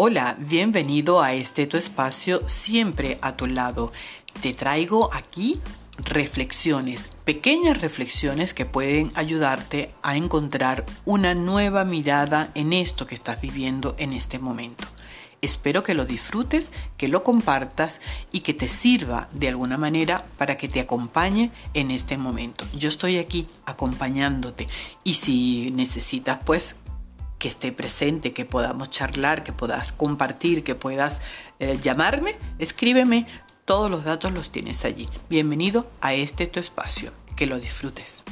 Hola, bienvenido a este tu espacio siempre a tu lado. Te traigo aquí reflexiones, pequeñas reflexiones que pueden ayudarte a encontrar una nueva mirada en esto que estás viviendo en este momento. Espero que lo disfrutes, que lo compartas y que te sirva de alguna manera para que te acompañe en este momento. Yo estoy aquí acompañándote y si necesitas pues que esté presente, que podamos charlar, que puedas compartir, que puedas eh, llamarme, escríbeme. Todos los datos los tienes allí. Bienvenido a este tu espacio. Que lo disfrutes.